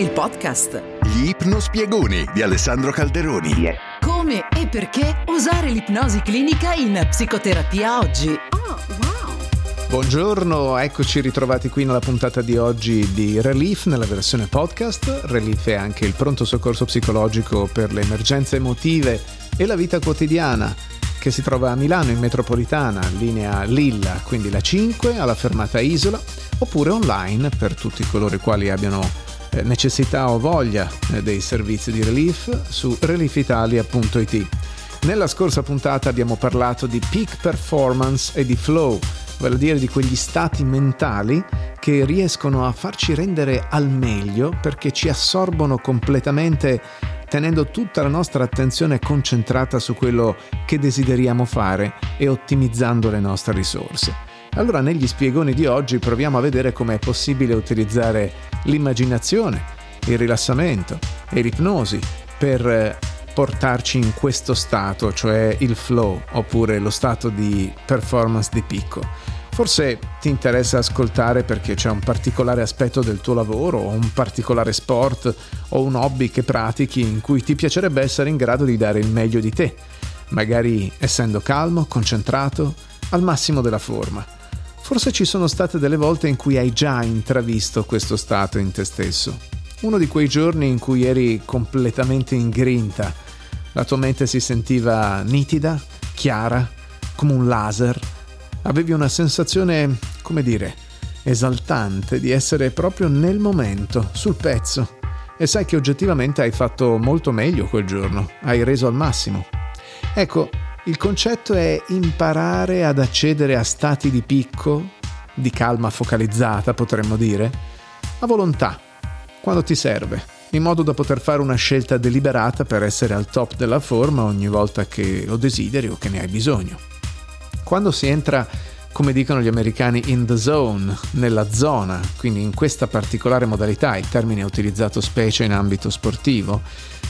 il podcast. Gli ipnospiegoni di Alessandro Calderoni. Yeah. Come e perché usare l'ipnosi clinica in psicoterapia oggi. Oh, wow. Buongiorno, eccoci ritrovati qui nella puntata di oggi di Relief nella versione podcast. Relief è anche il pronto soccorso psicologico per le emergenze emotive e la vita quotidiana che si trova a Milano in metropolitana, linea Lilla, quindi la 5, alla fermata Isola, oppure online per tutti coloro i quali abbiano necessità o voglia eh, dei servizi di relief su reliefitalia.it. Nella scorsa puntata abbiamo parlato di peak performance e di flow, vale a dire di quegli stati mentali che riescono a farci rendere al meglio perché ci assorbono completamente tenendo tutta la nostra attenzione concentrata su quello che desideriamo fare e ottimizzando le nostre risorse. Allora negli spiegoni di oggi proviamo a vedere come è possibile utilizzare l'immaginazione, il rilassamento e l'ipnosi per eh, portarci in questo stato, cioè il flow oppure lo stato di performance di picco. Forse ti interessa ascoltare perché c'è un particolare aspetto del tuo lavoro o un particolare sport o un hobby che pratichi in cui ti piacerebbe essere in grado di dare il meglio di te, magari essendo calmo, concentrato, al massimo della forma. Forse ci sono state delle volte in cui hai già intravisto questo stato in te stesso. Uno di quei giorni in cui eri completamente in grinta, la tua mente si sentiva nitida, chiara, come un laser avevi una sensazione, come dire, esaltante di essere proprio nel momento, sul pezzo. E sai che oggettivamente hai fatto molto meglio quel giorno, hai reso al massimo. Ecco, il concetto è imparare ad accedere a stati di picco, di calma focalizzata potremmo dire, a volontà, quando ti serve, in modo da poter fare una scelta deliberata per essere al top della forma ogni volta che lo desideri o che ne hai bisogno. Quando si entra, come dicono gli americani, in the zone, nella zona, quindi in questa particolare modalità, il termine è utilizzato specie in ambito sportivo,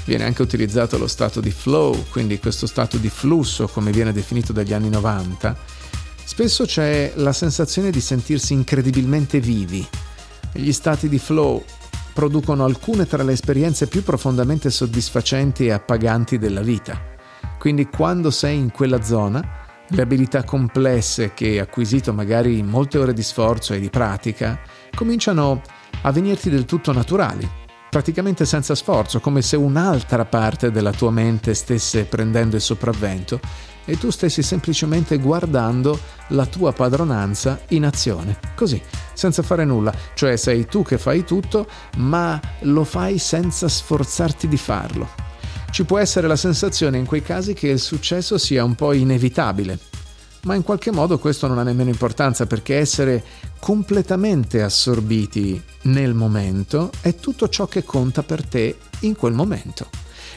viene anche utilizzato lo stato di flow, quindi questo stato di flusso come viene definito dagli anni 90, spesso c'è la sensazione di sentirsi incredibilmente vivi. Gli stati di flow producono alcune tra le esperienze più profondamente soddisfacenti e appaganti della vita. Quindi quando sei in quella zona, le abilità complesse che hai acquisito magari in molte ore di sforzo e di pratica cominciano a venirti del tutto naturali, praticamente senza sforzo, come se un'altra parte della tua mente stesse prendendo il sopravvento e tu stessi semplicemente guardando la tua padronanza in azione, così, senza fare nulla, cioè sei tu che fai tutto, ma lo fai senza sforzarti di farlo ci può essere la sensazione in quei casi che il successo sia un po' inevitabile. Ma in qualche modo questo non ha nemmeno importanza perché essere completamente assorbiti nel momento è tutto ciò che conta per te in quel momento.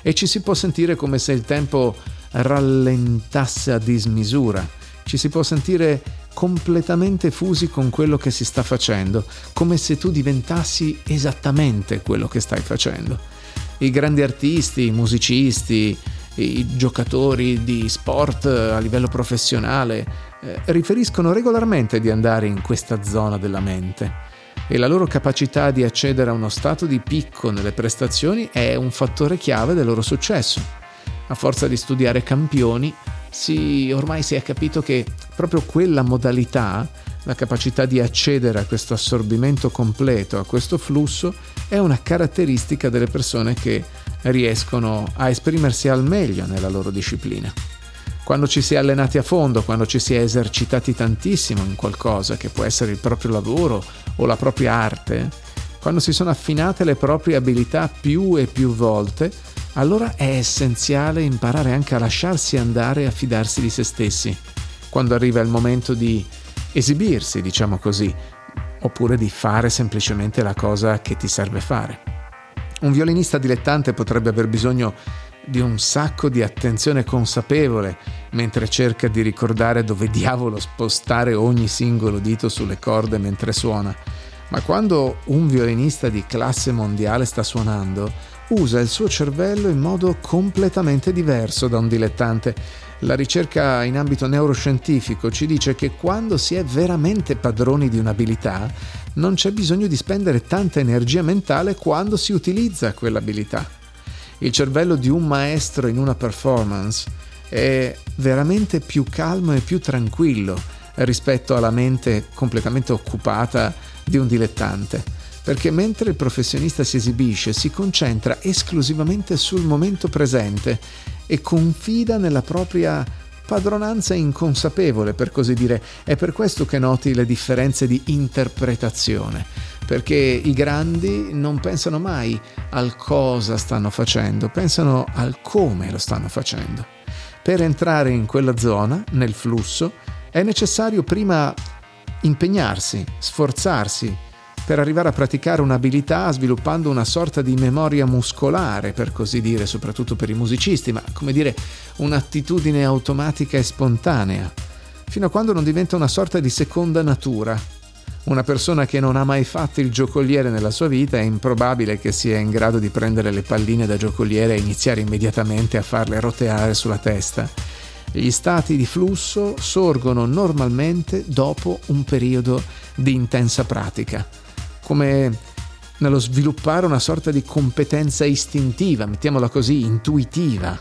E ci si può sentire come se il tempo rallentasse a dismisura, ci si può sentire completamente fusi con quello che si sta facendo, come se tu diventassi esattamente quello che stai facendo i grandi artisti, i musicisti, i giocatori di sport a livello professionale eh, riferiscono regolarmente di andare in questa zona della mente e la loro capacità di accedere a uno stato di picco nelle prestazioni è un fattore chiave del loro successo. A forza di studiare campioni, si, ormai si è capito che proprio quella modalità la capacità di accedere a questo assorbimento completo, a questo flusso, è una caratteristica delle persone che riescono a esprimersi al meglio nella loro disciplina. Quando ci si è allenati a fondo, quando ci si è esercitati tantissimo in qualcosa che può essere il proprio lavoro o la propria arte, quando si sono affinate le proprie abilità più e più volte, allora è essenziale imparare anche a lasciarsi andare e a fidarsi di se stessi. Quando arriva il momento di esibirsi, diciamo così, oppure di fare semplicemente la cosa che ti serve fare. Un violinista dilettante potrebbe aver bisogno di un sacco di attenzione consapevole mentre cerca di ricordare dove diavolo spostare ogni singolo dito sulle corde mentre suona. Ma quando un violinista di classe mondiale sta suonando, usa il suo cervello in modo completamente diverso da un dilettante. La ricerca in ambito neuroscientifico ci dice che quando si è veramente padroni di un'abilità, non c'è bisogno di spendere tanta energia mentale quando si utilizza quell'abilità. Il cervello di un maestro in una performance è veramente più calmo e più tranquillo rispetto alla mente completamente occupata di un dilettante, perché mentre il professionista si esibisce si concentra esclusivamente sul momento presente e confida nella propria padronanza inconsapevole, per così dire. È per questo che noti le differenze di interpretazione, perché i grandi non pensano mai al cosa stanno facendo, pensano al come lo stanno facendo. Per entrare in quella zona, nel flusso, è necessario prima impegnarsi, sforzarsi, per arrivare a praticare un'abilità sviluppando una sorta di memoria muscolare, per così dire, soprattutto per i musicisti, ma come dire un'attitudine automatica e spontanea, fino a quando non diventa una sorta di seconda natura. Una persona che non ha mai fatto il giocoliere nella sua vita è improbabile che sia in grado di prendere le palline da giocoliere e iniziare immediatamente a farle roteare sulla testa. Gli stati di flusso sorgono normalmente dopo un periodo di intensa pratica come nello sviluppare una sorta di competenza istintiva, mettiamola così, intuitiva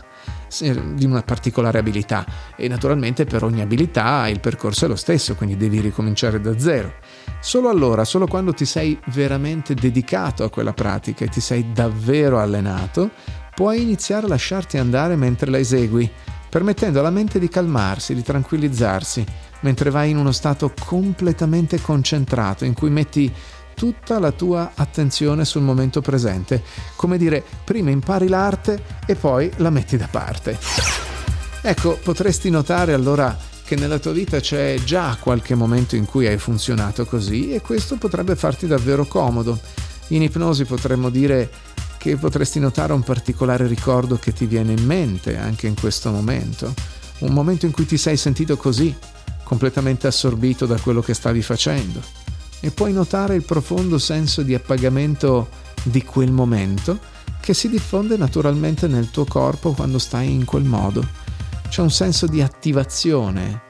di una particolare abilità e naturalmente per ogni abilità il percorso è lo stesso, quindi devi ricominciare da zero. Solo allora, solo quando ti sei veramente dedicato a quella pratica e ti sei davvero allenato, puoi iniziare a lasciarti andare mentre la esegui, permettendo alla mente di calmarsi, di tranquillizzarsi, mentre vai in uno stato completamente concentrato in cui metti tutta la tua attenzione sul momento presente. Come dire, prima impari l'arte e poi la metti da parte. Ecco, potresti notare allora che nella tua vita c'è già qualche momento in cui hai funzionato così e questo potrebbe farti davvero comodo. In ipnosi potremmo dire che potresti notare un particolare ricordo che ti viene in mente anche in questo momento, un momento in cui ti sei sentito così, completamente assorbito da quello che stavi facendo e puoi notare il profondo senso di appagamento di quel momento che si diffonde naturalmente nel tuo corpo quando stai in quel modo. C'è un senso di attivazione,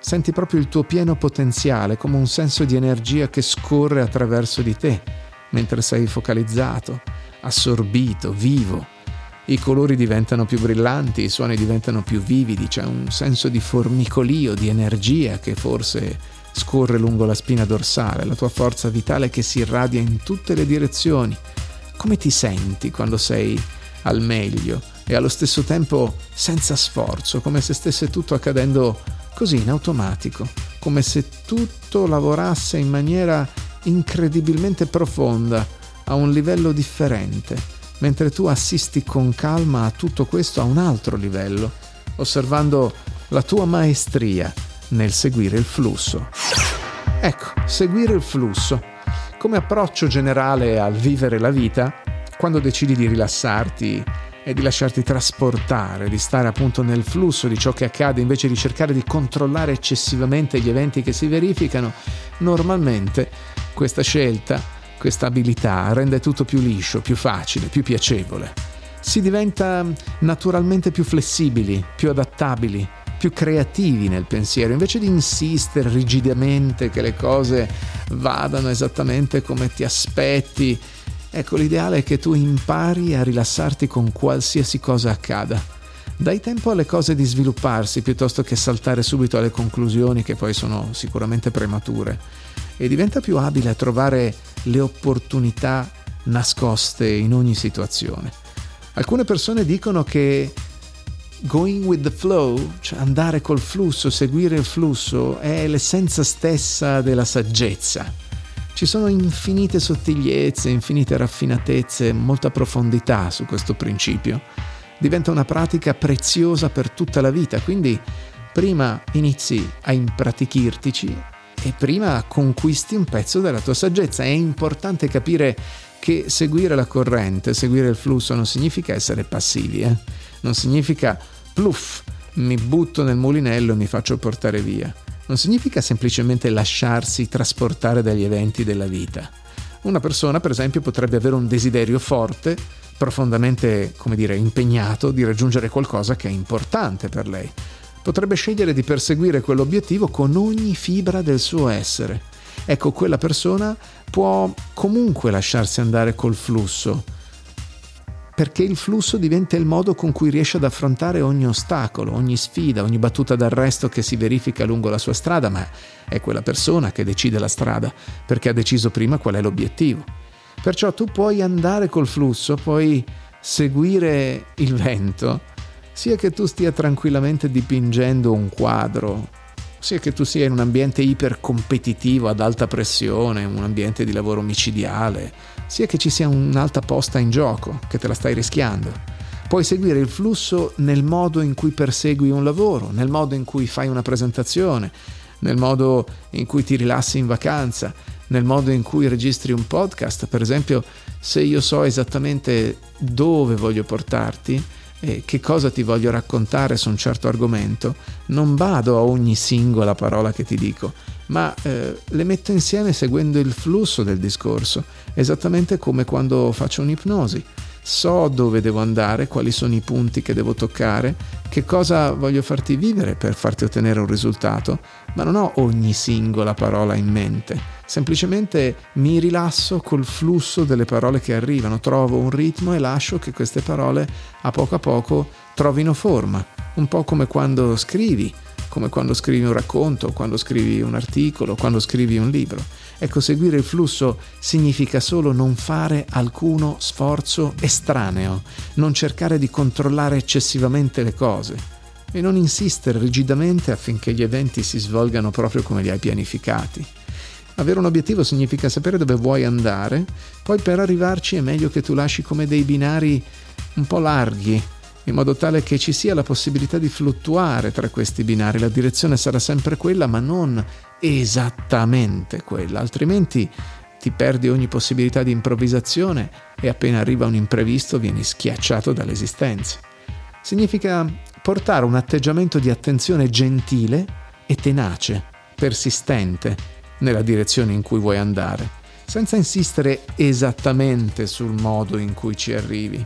senti proprio il tuo pieno potenziale come un senso di energia che scorre attraverso di te mentre sei focalizzato, assorbito, vivo. I colori diventano più brillanti, i suoni diventano più vividi, c'è un senso di formicolio, di energia che forse scorre lungo la spina dorsale, la tua forza vitale che si irradia in tutte le direzioni. Come ti senti quando sei al meglio e allo stesso tempo senza sforzo, come se stesse tutto accadendo così in automatico, come se tutto lavorasse in maniera incredibilmente profonda, a un livello differente, mentre tu assisti con calma a tutto questo a un altro livello, osservando la tua maestria nel seguire il flusso. Ecco, seguire il flusso. Come approccio generale al vivere la vita, quando decidi di rilassarti e di lasciarti trasportare, di stare appunto nel flusso di ciò che accade invece di cercare di controllare eccessivamente gli eventi che si verificano, normalmente questa scelta, questa abilità rende tutto più liscio, più facile, più piacevole. Si diventa naturalmente più flessibili, più adattabili, più creativi nel pensiero, invece di insistere rigidamente che le cose vadano esattamente come ti aspetti. Ecco, l'ideale è che tu impari a rilassarti con qualsiasi cosa accada. Dai tempo alle cose di svilupparsi piuttosto che saltare subito alle conclusioni che poi sono sicuramente premature e diventa più abile a trovare le opportunità nascoste in ogni situazione. Alcune persone dicono che going with the flow, cioè andare col flusso, seguire il flusso, è l'essenza stessa della saggezza. Ci sono infinite sottigliezze, infinite raffinatezze, molta profondità su questo principio. Diventa una pratica preziosa per tutta la vita, quindi prima inizi a impratichirtici e prima conquisti un pezzo della tua saggezza. È importante capire che seguire la corrente, seguire il flusso non significa essere passivi, eh? non significa pluff, mi butto nel mulinello e mi faccio portare via. Non significa semplicemente lasciarsi trasportare dagli eventi della vita. Una persona, per esempio, potrebbe avere un desiderio forte profondamente, come dire, impegnato di raggiungere qualcosa che è importante per lei. Potrebbe scegliere di perseguire quell'obiettivo con ogni fibra del suo essere. Ecco, quella persona può comunque lasciarsi andare col flusso, perché il flusso diventa il modo con cui riesce ad affrontare ogni ostacolo, ogni sfida, ogni battuta d'arresto che si verifica lungo la sua strada, ma è quella persona che decide la strada, perché ha deciso prima qual è l'obiettivo. Perciò tu puoi andare col flusso, puoi seguire il vento, sia che tu stia tranquillamente dipingendo un quadro, sia che tu sia in un ambiente ipercompetitivo ad alta pressione, un ambiente di lavoro micidiale, sia che ci sia un'alta posta in gioco, che te la stai rischiando. Puoi seguire il flusso nel modo in cui persegui un lavoro, nel modo in cui fai una presentazione, nel modo in cui ti rilassi in vacanza, nel modo in cui registri un podcast. Per esempio, se io so esattamente dove voglio portarti, e che cosa ti voglio raccontare su un certo argomento, non vado a ogni singola parola che ti dico, ma eh, le metto insieme seguendo il flusso del discorso, esattamente come quando faccio un'ipnosi. So dove devo andare, quali sono i punti che devo toccare, che cosa voglio farti vivere per farti ottenere un risultato, ma non ho ogni singola parola in mente, semplicemente mi rilasso col flusso delle parole che arrivano, trovo un ritmo e lascio che queste parole a poco a poco trovino forma, un po' come quando scrivi, come quando scrivi un racconto, quando scrivi un articolo, quando scrivi un libro. Ecco, seguire il flusso significa solo non fare alcuno sforzo estraneo, non cercare di controllare eccessivamente le cose e non insistere rigidamente affinché gli eventi si svolgano proprio come li hai pianificati. Avere un obiettivo significa sapere dove vuoi andare, poi per arrivarci è meglio che tu lasci come dei binari un po' larghi, in modo tale che ci sia la possibilità di fluttuare tra questi binari. La direzione sarà sempre quella, ma non esattamente quella, altrimenti ti perdi ogni possibilità di improvvisazione e appena arriva un imprevisto vieni schiacciato dall'esistenza. Significa portare un atteggiamento di attenzione gentile e tenace, persistente, nella direzione in cui vuoi andare, senza insistere esattamente sul modo in cui ci arrivi.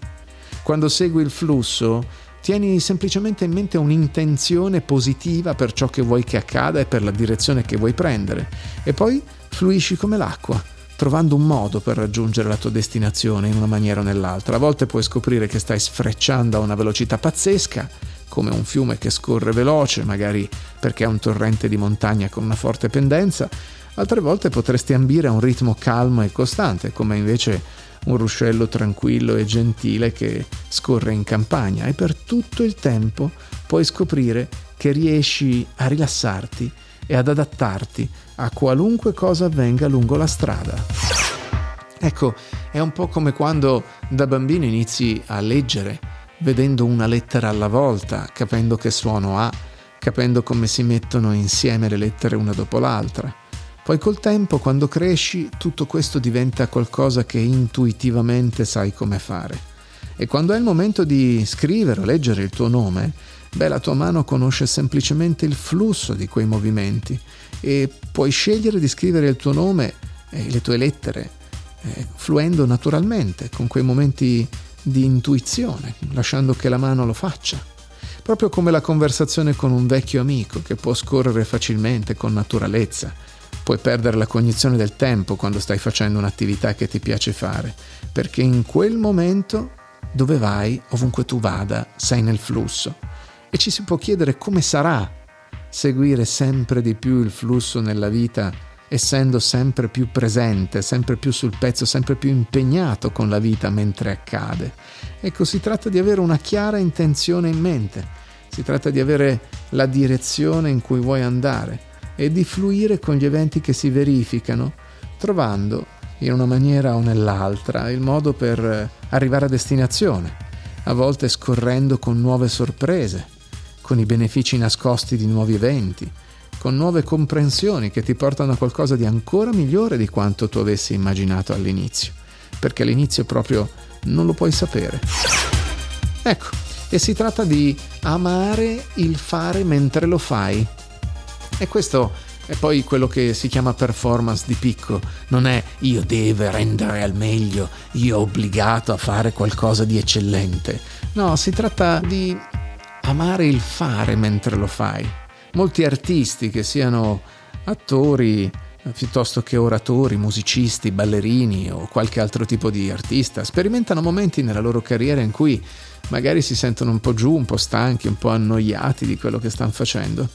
Quando segui il flusso, tieni semplicemente in mente un'intenzione positiva per ciò che vuoi che accada e per la direzione che vuoi prendere, e poi fluisci come l'acqua, trovando un modo per raggiungere la tua destinazione in una maniera o nell'altra. A volte puoi scoprire che stai sfrecciando a una velocità pazzesca, come un fiume che scorre veloce, magari perché è un torrente di montagna con una forte pendenza, altre volte potresti ambire a un ritmo calmo e costante, come invece un ruscello tranquillo e gentile che scorre in campagna e per tutto il tempo puoi scoprire che riesci a rilassarti e ad adattarti a qualunque cosa avvenga lungo la strada. Ecco, è un po' come quando da bambino inizi a leggere, vedendo una lettera alla volta, capendo che suono ha, capendo come si mettono insieme le lettere una dopo l'altra. Poi col tempo, quando cresci, tutto questo diventa qualcosa che intuitivamente sai come fare. E quando è il momento di scrivere o leggere il tuo nome, beh, la tua mano conosce semplicemente il flusso di quei movimenti e puoi scegliere di scrivere il tuo nome e le tue lettere eh, fluendo naturalmente, con quei momenti di intuizione, lasciando che la mano lo faccia. Proprio come la conversazione con un vecchio amico che può scorrere facilmente, con naturalezza puoi perdere la cognizione del tempo quando stai facendo un'attività che ti piace fare, perché in quel momento dove vai, ovunque tu vada, sei nel flusso. E ci si può chiedere come sarà seguire sempre di più il flusso nella vita, essendo sempre più presente, sempre più sul pezzo, sempre più impegnato con la vita mentre accade. Ecco, si tratta di avere una chiara intenzione in mente, si tratta di avere la direzione in cui vuoi andare e di fluire con gli eventi che si verificano, trovando in una maniera o nell'altra il modo per eh, arrivare a destinazione, a volte scorrendo con nuove sorprese, con i benefici nascosti di nuovi eventi, con nuove comprensioni che ti portano a qualcosa di ancora migliore di quanto tu avessi immaginato all'inizio, perché all'inizio proprio non lo puoi sapere. Ecco, e si tratta di amare il fare mentre lo fai, e questo E poi quello che si chiama performance di picco non è io devo rendere al meglio, io obbligato a fare qualcosa di eccellente. No, si tratta di amare il fare mentre lo fai. Molti artisti, che siano attori, piuttosto che oratori, musicisti, ballerini o qualche altro tipo di artista, sperimentano momenti nella loro carriera in cui magari si sentono un po' giù, un po' stanchi, un po' annoiati di quello che stanno facendo.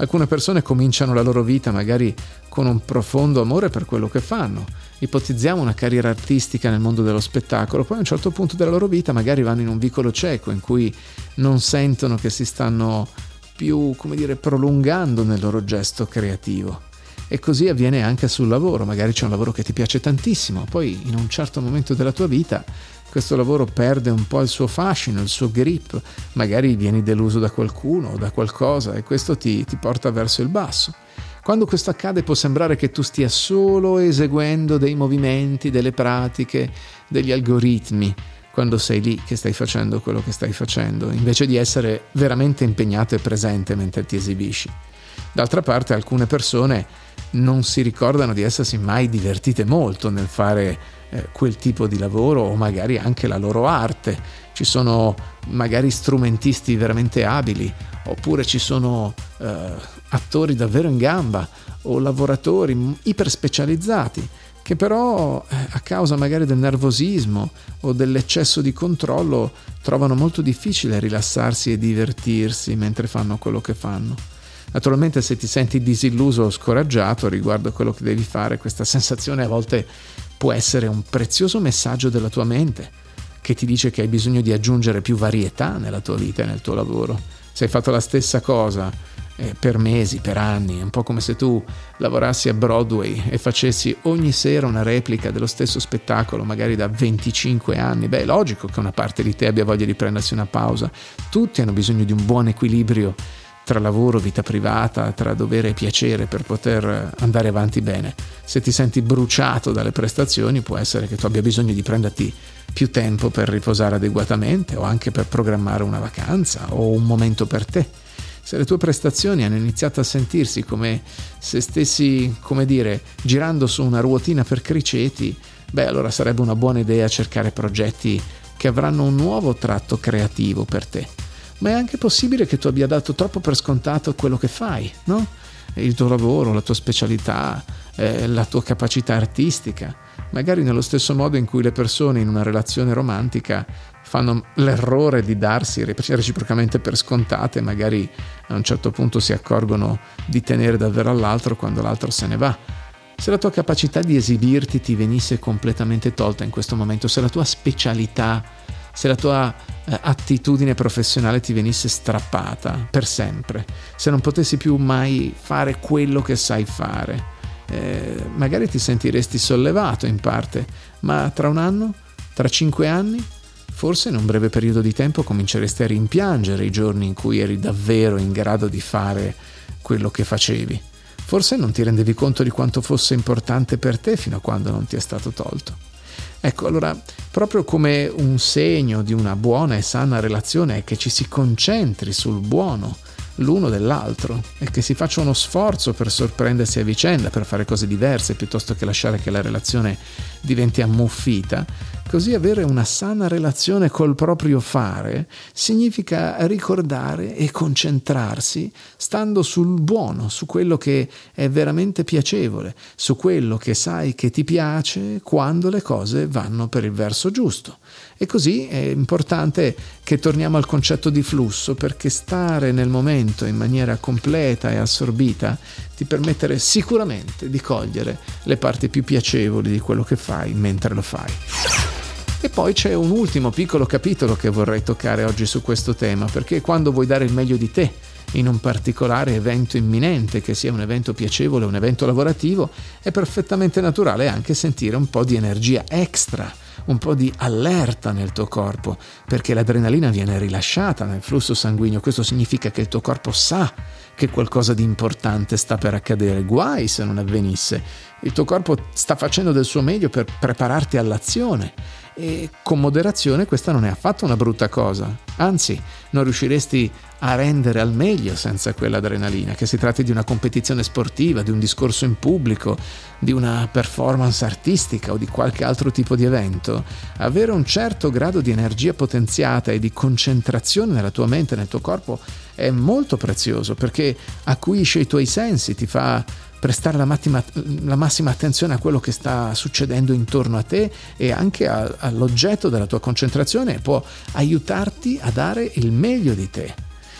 Alcune persone cominciano la loro vita magari con un profondo amore per quello che fanno. Ipotizziamo una carriera artistica nel mondo dello spettacolo, poi a un certo punto della loro vita magari vanno in un vicolo cieco in cui non sentono che si stanno più, come dire, prolungando nel loro gesto creativo. E così avviene anche sul lavoro, magari c'è un lavoro che ti piace tantissimo, poi in un certo momento della tua vita questo lavoro perde un po' il suo fascino, il suo grip, magari vieni deluso da qualcuno o da qualcosa e questo ti, ti porta verso il basso. Quando questo accade può sembrare che tu stia solo eseguendo dei movimenti, delle pratiche, degli algoritmi, quando sei lì che stai facendo quello che stai facendo, invece di essere veramente impegnato e presente mentre ti esibisci. D'altra parte alcune persone non si ricordano di essersi mai divertite molto nel fare eh, quel tipo di lavoro o magari anche la loro arte. Ci sono magari strumentisti veramente abili oppure ci sono eh, attori davvero in gamba o lavoratori iper specializzati che però eh, a causa magari del nervosismo o dell'eccesso di controllo trovano molto difficile rilassarsi e divertirsi mentre fanno quello che fanno. Naturalmente se ti senti disilluso o scoraggiato riguardo a quello che devi fare, questa sensazione a volte può essere un prezioso messaggio della tua mente che ti dice che hai bisogno di aggiungere più varietà nella tua vita e nel tuo lavoro. Se hai fatto la stessa cosa eh, per mesi, per anni, è un po' come se tu lavorassi a Broadway e facessi ogni sera una replica dello stesso spettacolo, magari da 25 anni, beh è logico che una parte di te abbia voglia di prendersi una pausa. Tutti hanno bisogno di un buon equilibrio tra lavoro, vita privata, tra dovere e piacere per poter andare avanti bene. Se ti senti bruciato dalle prestazioni può essere che tu abbia bisogno di prenderti più tempo per riposare adeguatamente o anche per programmare una vacanza o un momento per te. Se le tue prestazioni hanno iniziato a sentirsi come se stessi, come dire, girando su una ruotina per criceti, beh allora sarebbe una buona idea cercare progetti che avranno un nuovo tratto creativo per te ma è anche possibile che tu abbia dato troppo per scontato quello che fai, no? Il tuo lavoro, la tua specialità, eh, la tua capacità artistica. Magari nello stesso modo in cui le persone in una relazione romantica fanno l'errore di darsi reciprocamente per scontate, magari a un certo punto si accorgono di tenere davvero all'altro quando l'altro se ne va. Se la tua capacità di esibirti ti venisse completamente tolta in questo momento, se la tua specialità se la tua eh, attitudine professionale ti venisse strappata per sempre, se non potessi più mai fare quello che sai fare. Eh, magari ti sentiresti sollevato in parte, ma tra un anno, tra cinque anni, forse in un breve periodo di tempo cominceresti a rimpiangere i giorni in cui eri davvero in grado di fare quello che facevi. Forse non ti rendevi conto di quanto fosse importante per te fino a quando non ti è stato tolto. Ecco, allora, proprio come un segno di una buona e sana relazione è che ci si concentri sul buono l'uno dell'altro e che si faccia uno sforzo per sorprendersi a vicenda, per fare cose diverse, piuttosto che lasciare che la relazione diventi ammuffita, Così avere una sana relazione col proprio fare significa ricordare e concentrarsi stando sul buono, su quello che è veramente piacevole, su quello che sai che ti piace quando le cose vanno per il verso giusto. E così è importante che torniamo al concetto di flusso perché stare nel momento in maniera completa e assorbita ti permettere sicuramente di cogliere le parti più piacevoli di quello che fai mentre lo fai. E poi c'è un ultimo piccolo capitolo che vorrei toccare oggi su questo tema, perché quando vuoi dare il meglio di te in un particolare evento imminente, che sia un evento piacevole, un evento lavorativo, è perfettamente naturale anche sentire un po' di energia extra, un po' di allerta nel tuo corpo, perché l'adrenalina viene rilasciata nel flusso sanguigno, questo significa che il tuo corpo sa che qualcosa di importante sta per accadere, guai se non avvenisse. Il tuo corpo sta facendo del suo meglio per prepararti all'azione E con moderazione questa non è affatto una brutta cosa, anzi non riusciresti a rendere al meglio senza quell'adrenalina, che si tratti di una competizione sportiva, di un discorso in pubblico, di una performance artistica o di qualche altro tipo di evento. Avere un certo grado di energia potenziata e di concentrazione nella tua mente, nel tuo corpo, è molto prezioso perché acuisce i tuoi sensi, ti fa prestare la, mattima, la, massima attenzione a quello che sta succedendo intorno a te e anche a, all'oggetto della tua concentrazione può aiutarti a dare il meglio di te.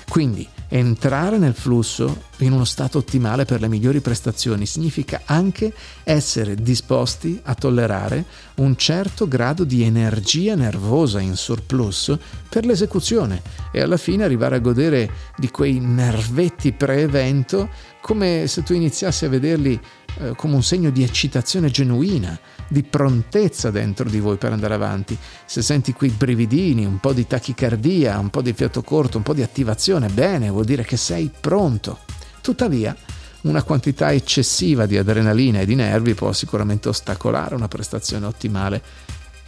Quindi entrare nel flusso in uno stato ottimale per le migliori prestazioni significa anche essere disposti a tollerare un certo grado di energia nervosa in surplus per l'esecuzione e alla fine arrivare a godere di quei nervetti pre-evento come se tu iniziassi a vederli eh, come un segno di eccitazione genuina, di prontezza dentro di voi per andare avanti. Se senti quei brividini, un po' di tachicardia, un po' di fiato corto, un po' di attivazione, bene, vuol dire che sei pronto. Tuttavia, una quantità eccessiva di adrenalina e di nervi può sicuramente ostacolare una prestazione ottimale.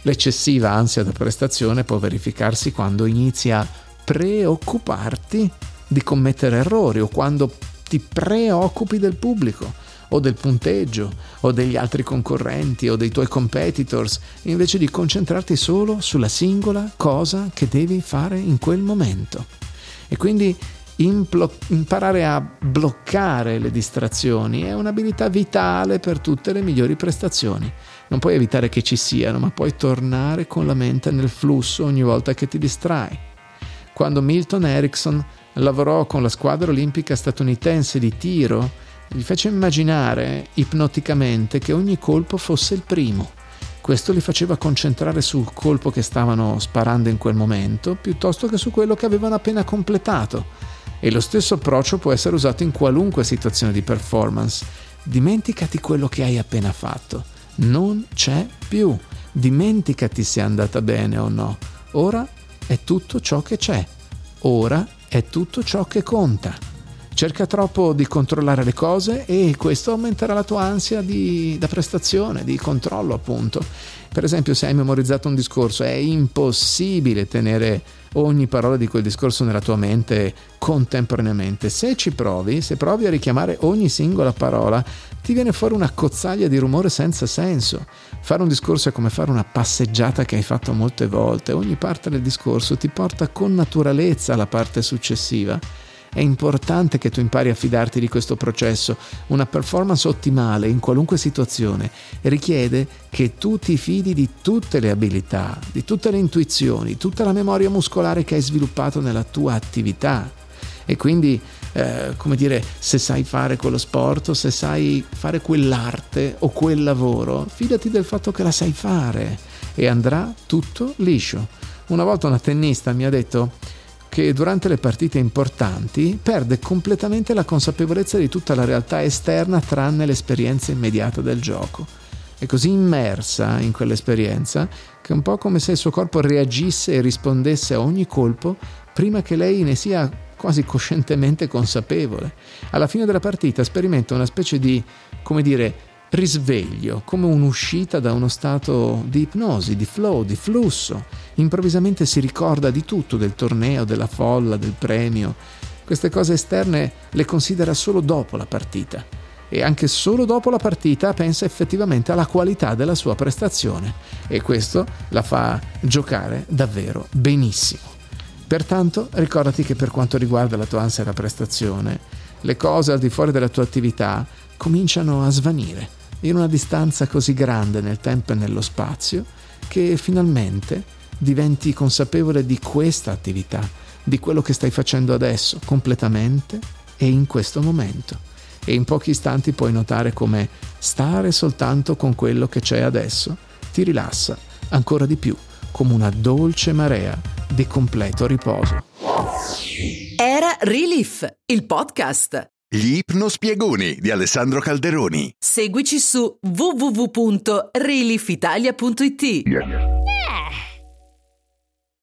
L'eccessiva ansia da prestazione può verificarsi quando inizi a preoccuparti di commettere errori o quando ti preoccupi del pubblico o del punteggio o degli altri concorrenti o dei tuoi competitors invece di concentrarti solo sulla singola cosa che devi fare in quel momento. E quindi imparare a bloccare le distrazioni è un'abilità vitale per tutte le migliori prestazioni. Non puoi evitare che ci siano, ma puoi tornare con la mente nel flusso ogni volta che ti distrai. Quando Milton Erickson lavorò con la squadra olimpica statunitense di tiro, gli fece immaginare ipnoticamente che ogni colpo fosse il primo. Questo li faceva concentrare sul colpo che stavano sparando in quel momento, piuttosto che su quello che avevano appena completato. E lo stesso approccio può essere usato in qualunque situazione di performance. Dimenticati quello che hai appena fatto. Non c'è più. Dimenticati se è andata bene o no. Ora è tutto ciò che c'è. Ora è tutto ciò che conta. Cerca troppo di controllare le cose e questo aumenterà la tua ansia di, da prestazione, di controllo appunto. Per esempio se hai memorizzato un discorso è impossibile tenere ogni parola di quel discorso nella tua mente contemporaneamente. Se ci provi, se provi a richiamare ogni singola parola, ti viene fuori una cozzaglia di rumore senza senso. Fare un discorso è come fare una passeggiata che hai fatto molte volte. Ogni parte del discorso ti porta con naturalezza alla parte successiva è importante che tu impari a fidarti di questo processo. Una performance ottimale in qualunque situazione richiede che tu ti fidi di tutte le abilità, di tutte le intuizioni, tutta la memoria muscolare che hai sviluppato nella tua attività. E quindi, eh, come dire, se sai fare quello sport, se sai fare quell'arte o quel lavoro, fidati del fatto che la sai fare e andrà tutto liscio. Una volta una tennista mi ha detto che durante le partite importanti perde completamente la consapevolezza di tutta la realtà esterna tranne l'esperienza immediata del gioco. È così immersa in quell'esperienza che è un po' come se il suo corpo reagisse e rispondesse a ogni colpo prima che lei ne sia quasi coscientemente consapevole. Alla fine della partita sperimenta una specie di, come dire, risveglio, come un'uscita da uno stato di ipnosi, di flow, di flusso. Improvvisamente si ricorda di tutto, del torneo, della folla, del premio. Queste cose esterne le considera solo dopo la partita e anche solo dopo la partita pensa effettivamente alla qualità della sua prestazione e questo la fa giocare davvero benissimo. Pertanto ricordati che per quanto riguarda la tua ansia da prestazione, le cose al di fuori della tua attività cominciano a svanire in una distanza così grande nel tempo e nello spazio che finalmente diventi consapevole di questa attività, di quello che stai facendo adesso, completamente e in questo momento. E in pochi istanti puoi notare come stare soltanto con quello che c'è adesso ti rilassa ancora di più, come una dolce marea di completo riposo. Era Relief, il podcast. Gli ipnospiegoni di Alessandro Calderoni. Seguici su www.relifitalia.it.